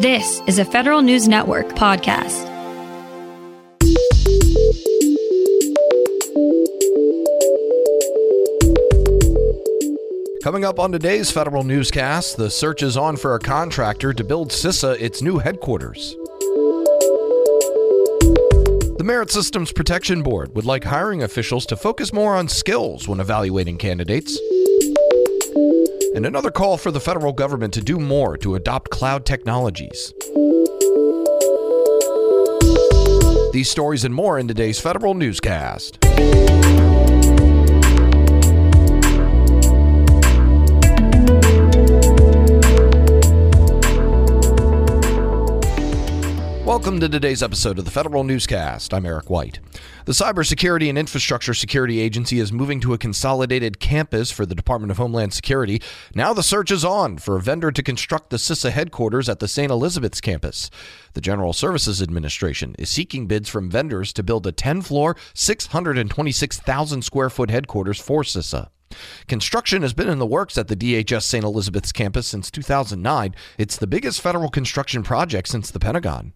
This is a Federal News Network podcast. Coming up on today's Federal Newscast, the search is on for a contractor to build CISA its new headquarters. The Merit Systems Protection Board would like hiring officials to focus more on skills when evaluating candidates. And another call for the federal government to do more to adopt cloud technologies. These stories and more in today's Federal Newscast. Welcome to today's episode of the Federal Newscast. I'm Eric White. The Cybersecurity and Infrastructure Security Agency is moving to a consolidated campus for the Department of Homeland Security. Now the search is on for a vendor to construct the CISA headquarters at the St. Elizabeth's campus. The General Services Administration is seeking bids from vendors to build a 10 floor, 626,000 square foot headquarters for CISA. Construction has been in the works at the DHS St. Elizabeth's campus since 2009. It's the biggest federal construction project since the Pentagon.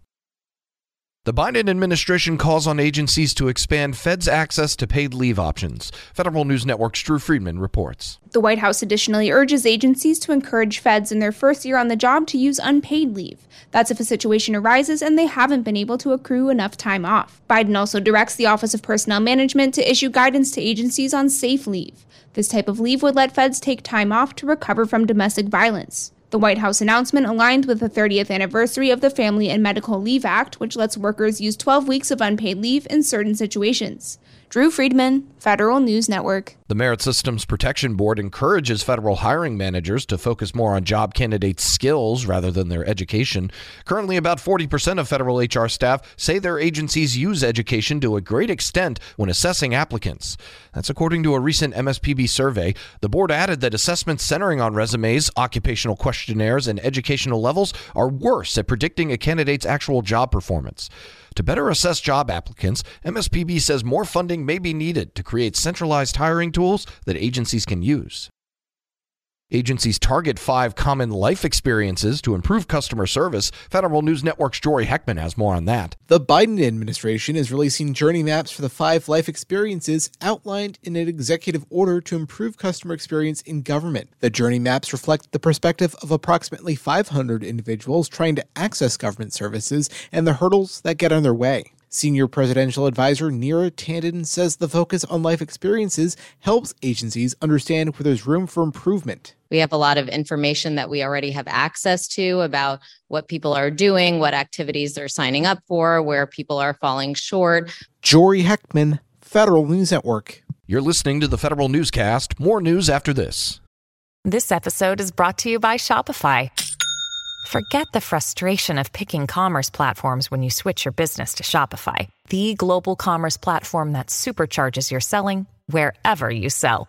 The Biden administration calls on agencies to expand Fed's access to paid leave options. Federal News Network's Drew Friedman reports. The White House additionally urges agencies to encourage feds in their first year on the job to use unpaid leave. That's if a situation arises and they haven't been able to accrue enough time off. Biden also directs the Office of Personnel Management to issue guidance to agencies on safe leave. This type of leave would let feds take time off to recover from domestic violence. The White House announcement aligned with the 30th anniversary of the Family and Medical Leave Act, which lets workers use 12 weeks of unpaid leave in certain situations. Drew Friedman, Federal News Network. The Merit Systems Protection Board encourages federal hiring managers to focus more on job candidates' skills rather than their education. Currently, about 40% of federal HR staff say their agencies use education to a great extent when assessing applicants. That's according to a recent MSPB survey. The board added that assessments centering on resumes, occupational questionnaires, and educational levels are worse at predicting a candidate's actual job performance. To better assess job applicants, MSPB says more funding may be needed to create centralized hiring tools that agencies can use. Agencies target five common life experiences to improve customer service. Federal News Network's Jory Heckman has more on that. The Biden administration is releasing journey maps for the five life experiences outlined in an executive order to improve customer experience in government. The journey maps reflect the perspective of approximately 500 individuals trying to access government services and the hurdles that get in their way. Senior Presidential Advisor Neera Tanden says the focus on life experiences helps agencies understand where there's room for improvement. We have a lot of information that we already have access to about what people are doing, what activities they're signing up for, where people are falling short. Jory Heckman, Federal News Network. You're listening to the Federal Newscast. More news after this. This episode is brought to you by Shopify. Forget the frustration of picking commerce platforms when you switch your business to Shopify, the global commerce platform that supercharges your selling wherever you sell.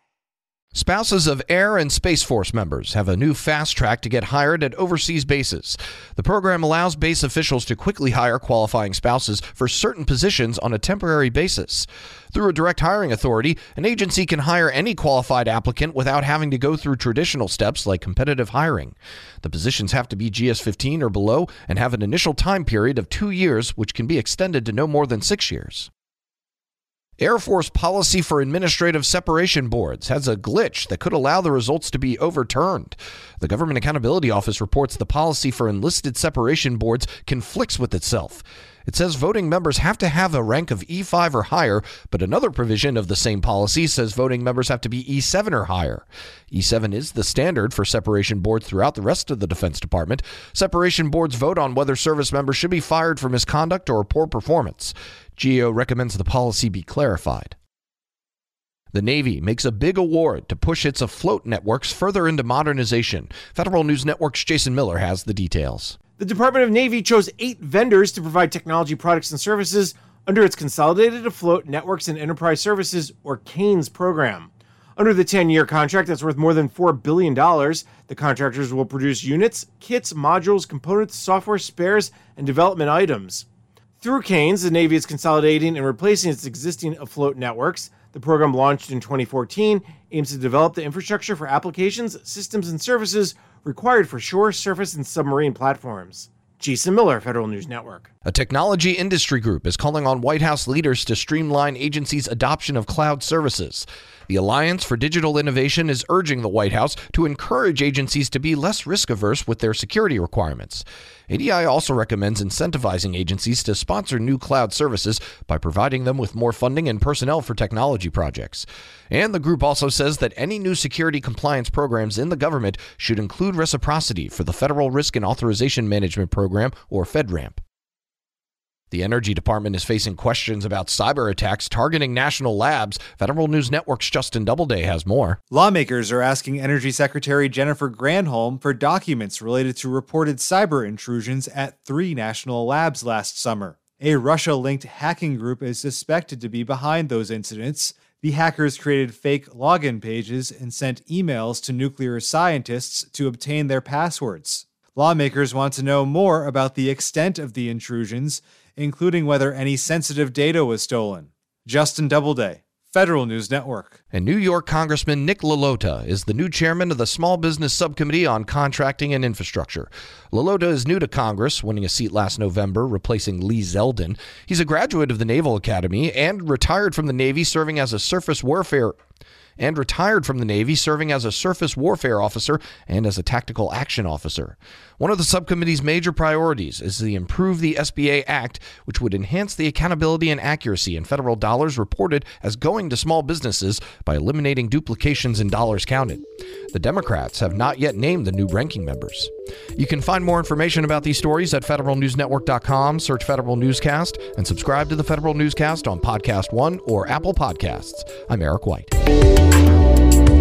Spouses of Air and Space Force members have a new fast track to get hired at overseas bases. The program allows base officials to quickly hire qualifying spouses for certain positions on a temporary basis. Through a direct hiring authority, an agency can hire any qualified applicant without having to go through traditional steps like competitive hiring. The positions have to be GS 15 or below and have an initial time period of two years, which can be extended to no more than six years. Air Force policy for administrative separation boards has a glitch that could allow the results to be overturned. The Government Accountability Office reports the policy for enlisted separation boards conflicts with itself. It says voting members have to have a rank of E5 or higher, but another provision of the same policy says voting members have to be E7 or higher. E7 is the standard for separation boards throughout the rest of the Defense Department. Separation boards vote on whether service members should be fired for misconduct or poor performance. GAO recommends the policy be clarified. The Navy makes a big award to push its afloat networks further into modernization. Federal News Network's Jason Miller has the details. The Department of Navy chose eight vendors to provide technology products and services under its Consolidated Afloat Networks and Enterprise Services, or CANES program. Under the 10 year contract that's worth more than $4 billion, the contractors will produce units, kits, modules, components, software, spares, and development items. Through Canes, the Navy is consolidating and replacing its existing afloat networks. The program launched in 2014 aims to develop the infrastructure for applications, systems, and services required for shore, surface, and submarine platforms. Jason Miller, Federal News Network. A technology industry group is calling on White House leaders to streamline agencies' adoption of cloud services. The Alliance for Digital Innovation is urging the White House to encourage agencies to be less risk averse with their security requirements. ADI also recommends incentivizing agencies to sponsor new cloud services by providing them with more funding and personnel for technology projects. And the group also says that any new security compliance programs in the government should include reciprocity for the Federal Risk and Authorization Management Program, or FedRAMP. The Energy Department is facing questions about cyber attacks targeting national labs. Federal News Network's Justin Doubleday has more. Lawmakers are asking Energy Secretary Jennifer Granholm for documents related to reported cyber intrusions at three national labs last summer. A Russia linked hacking group is suspected to be behind those incidents. The hackers created fake login pages and sent emails to nuclear scientists to obtain their passwords. Lawmakers want to know more about the extent of the intrusions including whether any sensitive data was stolen. Justin Doubleday, Federal News Network. And New York Congressman Nick LaLota is the new chairman of the Small Business Subcommittee on Contracting and Infrastructure. LaLota is new to Congress, winning a seat last November, replacing Lee Zeldin. He's a graduate of the Naval Academy and retired from the Navy, serving as a surface warfare and retired from the Navy, serving as a surface warfare officer and as a tactical action officer. One of the subcommittee's major priorities is to improve the SBA Act, which would enhance the accountability and accuracy in federal dollars reported as going to small businesses by eliminating duplications in dollars counted. The Democrats have not yet named the new ranking members. You can find more information about these stories at federalnewsnetwork.com, search Federal Newscast, and subscribe to the Federal Newscast on Podcast One or Apple Podcasts. I'm Eric White.